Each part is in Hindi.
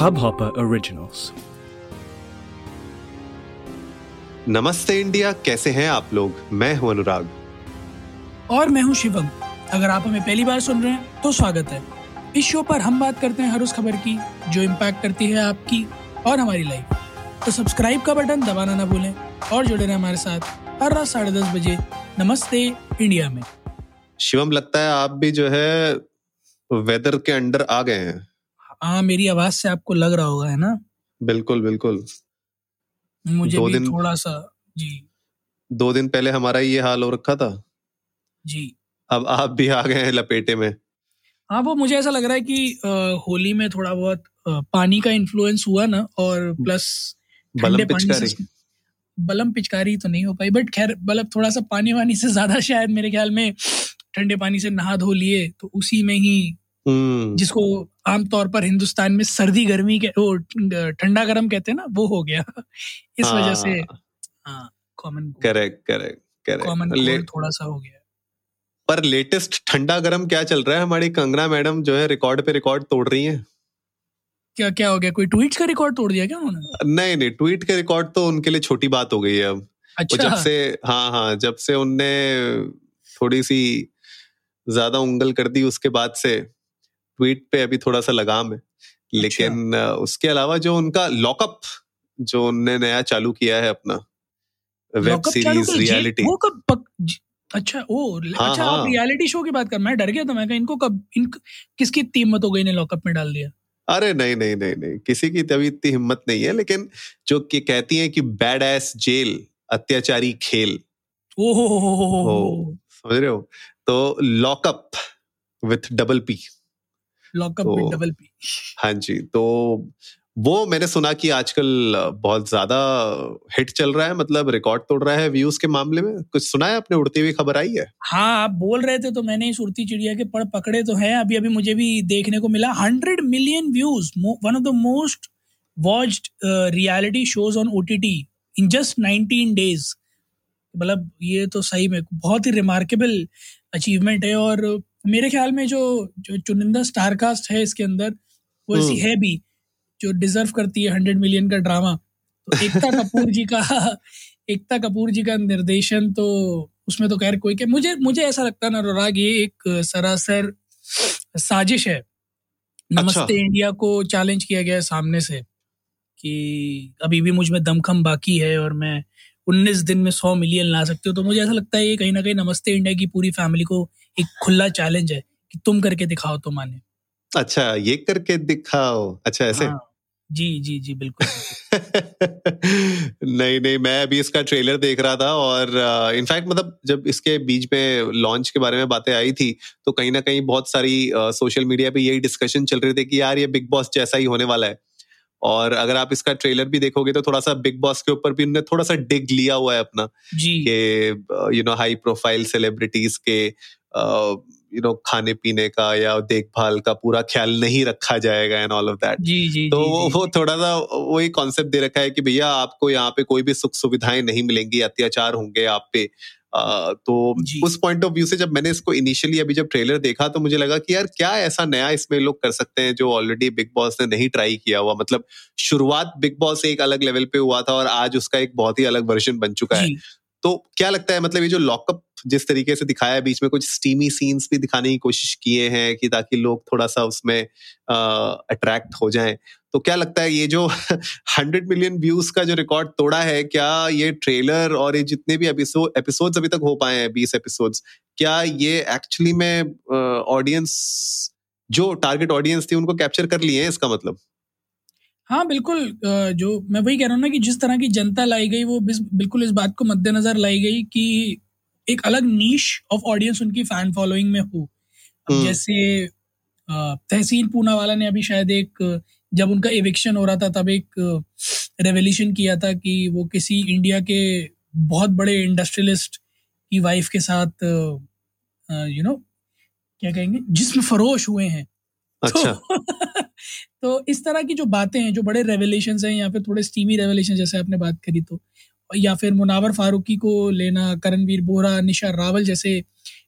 Hubhopper Originals. नमस्ते इंडिया कैसे हैं आप लोग? मैं हूँ अनुराग। और मैं हूँ शिवम। अगर आप हमें पहली बार सुन रहे हैं तो स्वागत है। इस शो पर हम बात करते हैं हर उस खबर की जो इम्पैक्ट करती है आपकी और हमारी लाइफ तो सब्सक्राइब का बटन दबाना ना भूलें और जुड़े रहें हमारे साथ हर रात साढ़े दस बजे नमस्ते इंडिया में। शिवम लगता है आप भी जो है वेदर के अंडर आ गए हैं। हाँ मेरी आवाज़ से आपको लग रहा होगा है ना? बिल्कुल बिल्कुल। मुझे दो भी दिन- थोड़ा सा जी। दो दिन पहले हमारा ये हाल हो रखा था? जी। अब आप भी आ गए हैं लपेटे में। हाँ वो मुझे ऐसा लग रहा है कि अ, होली में थोड़ा बहुत पानी का इन्फ्लुएंस हुआ ना और प्लस बलम ठंडे पानी पिचकारी। से बलम पिचकारी तो नहीं हो पाई बट खैर मतलब थोड़ा सा पानी वानी से ज़्यादा शायद मेरे ख्याल में ठंडे पानी से नहा धो लिए तो उसी में ही जिसको आमतौर पर हिंदुस्तान में सर्दी गर्मी के वो ठंडा गर्म कहते हैं ना वो हो गया। इस वजह से हाँ common correct correct correct common थोड़ा सा हो गया। पर लेटेस्ट ठंडा गरम क्या चल रहा है? हमारी कंगना मैडम जो है रिकॉर्ड पे रिकॉर्ड तोड़ रही हैं। क्या क्या हो गया? कोई ट्वीट का रिकॉर्ड तोड़ दिया क्या उन्होंने? नहीं नहीं ट्वीट के रिकॉर्ड तो उनके लिए छोटी बात हो गई है अब। अच्छा। जब से हाँ हाँ जब से उनने थोड़ी सी ज़्यादा उंगल कर दी उसके बाद से ट्वीट पे अभी थोड़ा सा लगाम है। लेकिन अ, उसके अलावा जो उनका लॉकअप जो उनने नया चालू किया है अपना वेब सीरीज़ रियलिटी। वो कब पक, अच्छा ओ हाँ, अच्छा आप हाँ। रियलिटी शो की बात कर मैं डर गया था मैं कहा इनको कब इन किसकी इतनी हिम्मत हो गई ने लॉकअप में डाल दिया? अरे नहीं नहीं नहीं नहीं किसी की तभी इतनी हिम्मत नहीं है लेकिन जो कि कहती है कि बैड एस जेल अत्याचारी खेल। ओ हो हो हो हो हो हो। समझ रहे हो? तो lockup with double P lockup तो- विद डबल पी। हाँ जी तो वो मैंने सुना कि आजकल बहुत ज़्यादा हिट चल रहा है मतलब रिकॉर्ड तोड़ रहा है व्यूज़ के मामले में। कुछ सुना है आपने? उड़ती हुई खबर आई है? हाँ आप बोल रहे थे तो मैंने इस उड़ती चिड़िया के पड़ पकड़े तो हैं। अभी अभी मुझे भी देखने को मिला। Hundred million views one of the most watched reality shows on O T T in just nineteen days. मतलब ये तो सही में बहुत ही रिमार्केबल अचीवमेंट है और मेरे ख्याल में जो जो चुनिंदा स्टारकास्ट है इसके अंदर वो ऐसी हम्म। है भी जो डिजर्व करती है हंड्रेड मिलियन का ड्रामा तो एकता कपूर जी का एकता कपूर जी का निर्देशन तो उसमें तो खैर कोई के मुझे मुझे ऐसा लगता है ना अनुराग ये एक सरासर साजिश है नमस्ते अच्छा। इंडिया को चैलेंज किया गया है सामने से कि अभी भी मुझमें दमखम बाकी है और मैं 19 दिन में 100 मिलियन ला सकते हो। तो मुझे ऐसा लगता है ये कहीं ना कहीं नमस्ते इंडिया की पूरी फैमिली को एक खुला चैलेंज है कि तुम करके दिखाओ तो माने। अच्छा ये करके दिखाओ। अच्छा ऐसे? हाँ, जी जी जी बिल्कुल नहीं नहीं मैं अभी इसका ट्रेलर देख रहा था और इनफैक्ट uh, मतलब जब इसके बीच में लॉन्च के बारे में बातें आई थी तो कहीं ना कहीं बहुत सारी सोशल uh, मीडिया पे यही डिस्कशन चल रही थी कि यार ये बिग बॉस जैसा ही होने वाला है। और अगर आप इसका ट्रेलर भी देखोगे तो थोड़ा सा बिग बॉस के ऊपर भी उन्होंने थोड़ा सा डिग लिया हुआ है अपना के you know high profile celebrities के यू नो खाने पीने का या देखभाल का पूरा ख्याल नहीं रखा जाएगा एंड ऑल ऑफ़ दैट जी जी तो जी, वो जी, वो थोड़ा सा वही कॉन्सेप्ट दे रखा है कि भैया आपको यहाँ पे कोई भी सुख सुविधाएँ नहीं मिलेंगी अत्याचार होंगे आप पे। अ, तो उस पॉइंट ऑफ़ व्यू से जब मैंने इसको इनिशियली अभी जब ट्रेलर देखा तो मुझे लगा कि यार क्या ऐसा नया इसमें लोग कर सकते हैं जो ऑलरेडी बिग बॉस ने नहीं ट्राई किया हुआ। मतलब शुरुआत बिग बॉस एक अलग लेवल पे हुआ था और आज उसका एक बहुत ही अलग वर्जन बन चुका है। तो क्या लगता है मतलब ये जो लॉकअप जिस तरीके से दिखाया है, बीच में कुछ स्टीमी सीन्स भी दिखाने की कोशिश किए हैं कि ताकि लोग थोड़ा सा उसमें अट्रैक्ट हो जाएँ? तो क्या लगता है ये जो हंड्रेड मिलियन व्यूज़ का जो रिकॉर्ड तोड़ा है, क्या ये ट्रेलर और ये जितने भी एपिसोड एपिसोड्स अभी तक हो पाए हैं, बीस एपिसोड्स क्या ये एक्चुअली में ऑडियंस जो टारगेट ऑडियंस थी, उनको कैप्चर कर लिए हैं इसका मतलब? हाँ बिल्कुल जो मैं वही कह रहा हूँ ना कि जिस तरह की जनता लाई गई वो बिल्कुल इस बात को मद्देनजर लाई गई कि एक अलग नीश ऑफ़ ऑडियंस उनकी फ़ैन फॉलोइंग में हो। हम्म। जैसे तहसीन पूनावाला ने अभी शायद एक जब उनका एविक्शन हो रहा था तब एक रेवोल्यूशन किया था कि वो किसी इंडिया के बहुत बड़े इंडस्ट्रियलिस्ट की वाइफ के साथ यू नो क्या कहेंगे? जिसम फरोश हुए हैं। अच्छा। तो, तो इस तरह की जो बातें हैं जो बड़े रेवलेशन हैं या फिर थोड़े स्टीमी रेवलेशन जैसे आपने बात करी तो या फिर मुनावर फारूकी को लेना करणवीर बोरा निशा रावल जैसे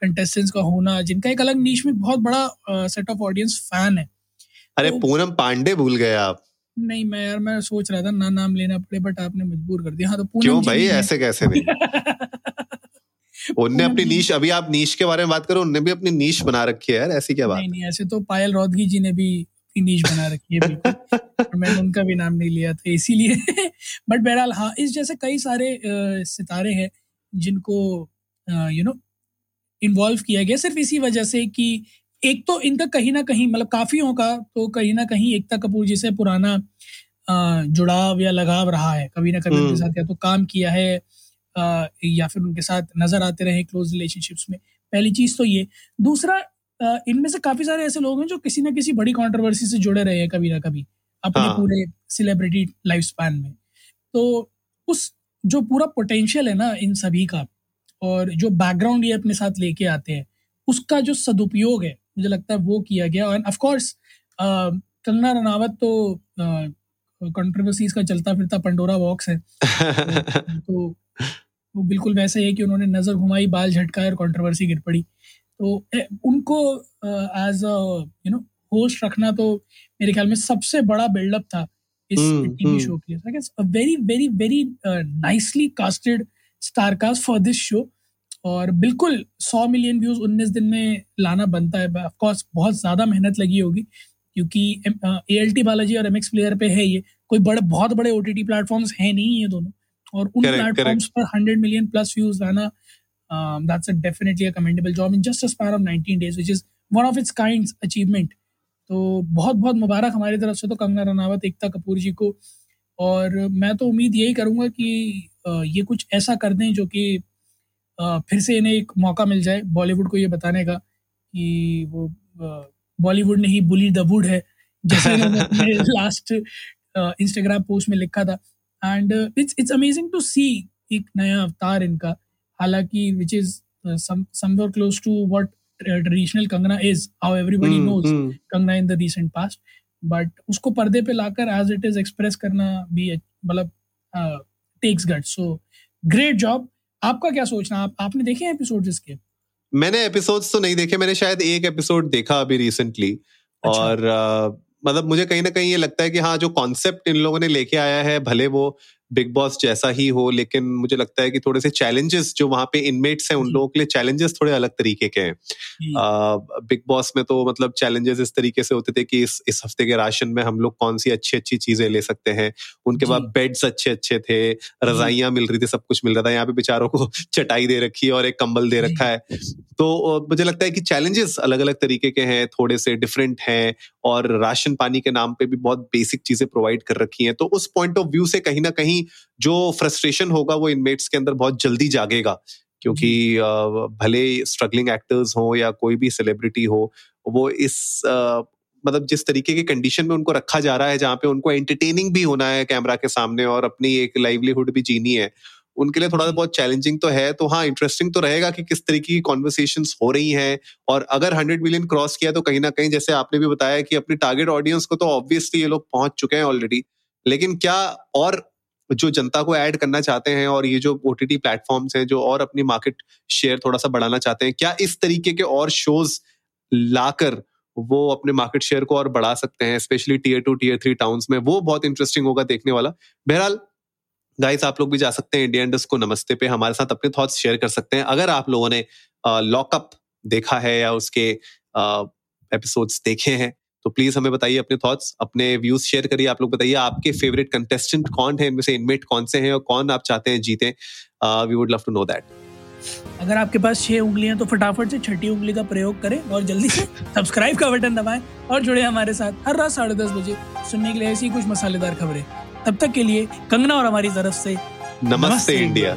कंटेस्टेंट्स का होना जिनका एक अलग नीच में बहुत बड़ा सेट ऑफ़ ऑडियंस फ़ैन है। अरे तो- पूनम पांडे भूल गए आप। नहीं मैं यार मैं सोच रहा था ना नाम लेना पड़े बट आपने मजबूर कर दिया। हाँ तो पूनम क्यों भाई ऐसे कैसे नहीं? उनने अपनी नीश अभी आप नीश के बारे में बात करो उनने भी अपनी नीश बना रखी है यार ऐसी क्या बात नहीं नहीं ऐसे तो पायल रौदगी जी ने भी नीश बना रखी है बिल्कुल। मैंने उनका भी नाम नहीं लिया था इसीलिए। बट बहरहाल हाँ इस जैसे कई सारे सितारे हैं जिनको यू नो इन्वॉल्व किया गया सिर्फ़ इसी वजह से कि एक तो इनका कहीं ना कहीं मतलब काफियों का तो कहीं ना कहीं एकता कपूर जी से पुराना जुड़ाव या लगाव रहा है। कभी ना कभी उनके हम्म। साथ या तो काम किया है या फिर उनके साथ नज़र आते रहे क्लोज रिलेशनशिप्स में। पहली चीज़ तो ये। दूसरा इनमें से काफ़ी सारे ऐसे लोग हैं जो किसी ना किसी बड़ी कंट्रोवर्सी से जुड़े रहे हैं कभी ना कभी अपने हाँ. पूरे सेलिब्रिटी लाइफ स्पैन में। तो उस जो पूरा पोटेंशियल है ना इन सभी का और जो बैकग्राउंड ये अपने साथ लेके आते हैं उसका जो सदुपयोग है मुझे लगता है वो किया गया। और ऑफकोर्स कंगना रनावत तो कंट्रोवर्सीज का चलता फिरता पंडोरा बॉक्स है। तो वो बिल्कुल वैसा ही है कि उन्होंने नज़र घुमाई बाल झटकाए और कंट्रोवर्सी गिर पड़ी। तो उनको as a you know host रखना तो मेरे ख्याल में सबसे बड़ा बिल्डअप था इस टीवी शो के लिए। Very very very nicely casted star cast for this show और बिल्कुल सौ मिलियन व्यूज़ उन्नीस दिन में लाना बनता है। ऑफकोर्स बहुत ज़्यादा मेहनत लगी होगी क्योंकि ए एल टी बालाजी और एम एक्स प्लेयर पे है ये। कोई बड़े बहुत बड़े ओ टी टी प्लेटफॉर्म्स हैं नहीं ये दोनों। और उन प्लेटफॉर्म्स पर हंड्रेड मिलियन प्लस व्यूज़ लाना that's a definitely a commendable job in just a span of 19 days which is one of its kind achievement तो बहुत बहुत मुबारक हमारी तरफ़ से तो कंगना रनावत एकता कपूर जी को। और मैं तो उम्मीद यही करूँगा कि ये कुछ ऐसा कर दें जो कि फिर से इन्हें एक मौका मिल जाए बॉलीवुड को ये बताने का कि वो बॉलीवुड नहीं बुली द वुड है जैसे लास्ट इंस्टाग्राम पोस्ट में लिखा था। And it's it's amazing to see एक नया अवतार इनका। हालाँकि which is somewhere close to what traditional Kangana is how everybody knows Kangana in the recent past but उसको पर्दे पे लाकर एज इट इज़ एक्सप्रेस करना भी मतलब takes gut so great job आपका क्या सोचना आप आपने देखे एपिसोड इसके मैंने एपिसोड्स तो नहीं देखे मैंने शायद एक एपिसोड देखा अभी रिसेंटली अच्छा। और मतलब मुझे कहीं ना कहीं ये लगता है कि हाँ जो कॉन्सेप्ट इन लोगों ने लेके आया है भले वो बिग बॉस जैसा ही हो लेकिन मुझे लगता है कि थोड़े से चैलेंजेस जो वहाँ पे इनमेट्स हैं उन लोगों के लिए चैलेंजेस थोड़े अलग तरीके के हैं। बिग बॉस में तो मतलब चैलेंजेस इस तरीके से होते थे कि इस इस हफ़्ते के राशन में हम लोग कौन सी अच्छी अच्छी चीज़ें ले सकते हैं। उनके बाद बेड्स अच्छे अच्छे थे रजाइयाँ मिल रही थी सब कुछ मिल रहा था। यहाँ पे बेचारों को चटाई दे रखी है और एक कंबल दे रखा है। तो मुझे लगता है कि चैलेंजेस अलग अलग तरीके के हैं थोड़े से डिफरेंट हैं और राशन पानी के नाम पे भी बहुत बेसिक चीज़ें प्रोवाइड कर रखी हैं। तो उस पॉइंट ऑफ़ व्यू से कहीं ना कहीं जो फ्रस्ट्रेशन होगा वो इनमेट्स के अंदर बहुत जल्दी जागेगा। क्योंकि भले स्ट्रगलिंग एक्टर्स हो या कोई भी सेलिब्रिटी हो, वो इस मतलब जिस तरीके की कंडीशन में उनको रखा जा रहा है, जहाँ पे उनको एंटरटेनिंग भी होना है कैमरा के सामने और अपनी एक लाइवलीहुड भी जीनी है, उनके लिए थोड़ा बहुत चैलेंजिंग तो है। तो हाँ इंटरेस्टिंग तो रहेगा कि किस तरीके की कॉन्वर्सेशन हो रही हैं और अगर हंड्रेड मिलियन क्रॉस किया तो कहीं ना कहीं जैसे आपने भी बताया कि अपने टारगेट ऑडियंस को तो ऑब्वियसली ये लोग पहुँच चुके हैं ऑलरेडी लेकिन क्या और जो जनता को ऐड करना चाहते हैं और ये जो ओ टी प्लेटफॉर्म्स हैं, जो और अपनी मार्केट शेयर थोड़ा सा बढ़ाना चाहते हैं, क्या इस तरीके के और शोज़ लाकर वो अपने मार्केट शेयर को और बढ़ा सकते हैं specially tier two tier three towns में? वो बहुत इंटरेस्टिंग होगा देखने वाला। बहरहाल गाइस आप लोग भी जा सकते हैं इंडिया इंडस्ट को नमस्ते पे। हमारे साथ अपने थॉट्स शेयर कर सकते हैं। अगर आप लोगों ने लॉकअप देखा है या उसके एपिसोड्स देखे हैं तो प्लीज़ हमें बताइए अपने थॉट्स अपने व्यूज़ शेयर करिए आप लोग बताइए आपके फेवरेट कंटेस्टेंट कौन है इनमें से इनमेट कौन से हैं और कौन आप चाहते हैं जीते? We would love to know that अगर आपके पास छह उंगलियाँ तो फटाफट से छठी उंगली का प्रयोग करें और जल्दी से सब्सक्राइब का बटन दबाएँ और जुड़े हमारे साथ हर रात साढ़े दस बजे सुनने के लिए ऐसी कुछ मसालेदार खबरें। तब तक के लिए कंगना और हमारी तरफ़ से नमस्ते, नमस्ते इंडिया।